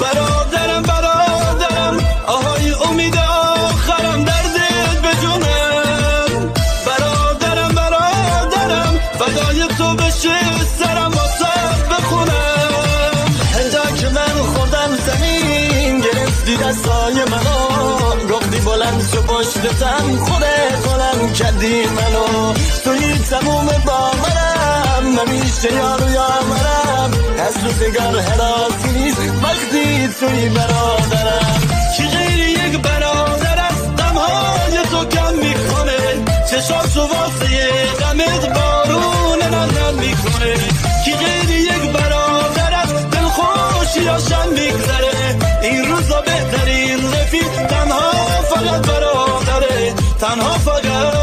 برادرم برادرم. آهای امید آخرم دردت به جونم. برادرم برادرم فدای تو بشه سرم واسه بخونم. هرجا که من خودم زمین گرفتی دستای منو. گفتی بلند شو پشتتم خودت بلند کردی منو. توی تموم با منم نمیشه یارو یارم از روزگار حراسی نیست. توی برادرم کی غیر یک برادر است. غمهای تو کم می‌کنه چشاش و واسه غمت بارون ننن می‌کنه کی غیر یک برادر است دل خوشی هاشم میگذره. این روزا بهترین رفیق تنها فقط برادره. تنها فقط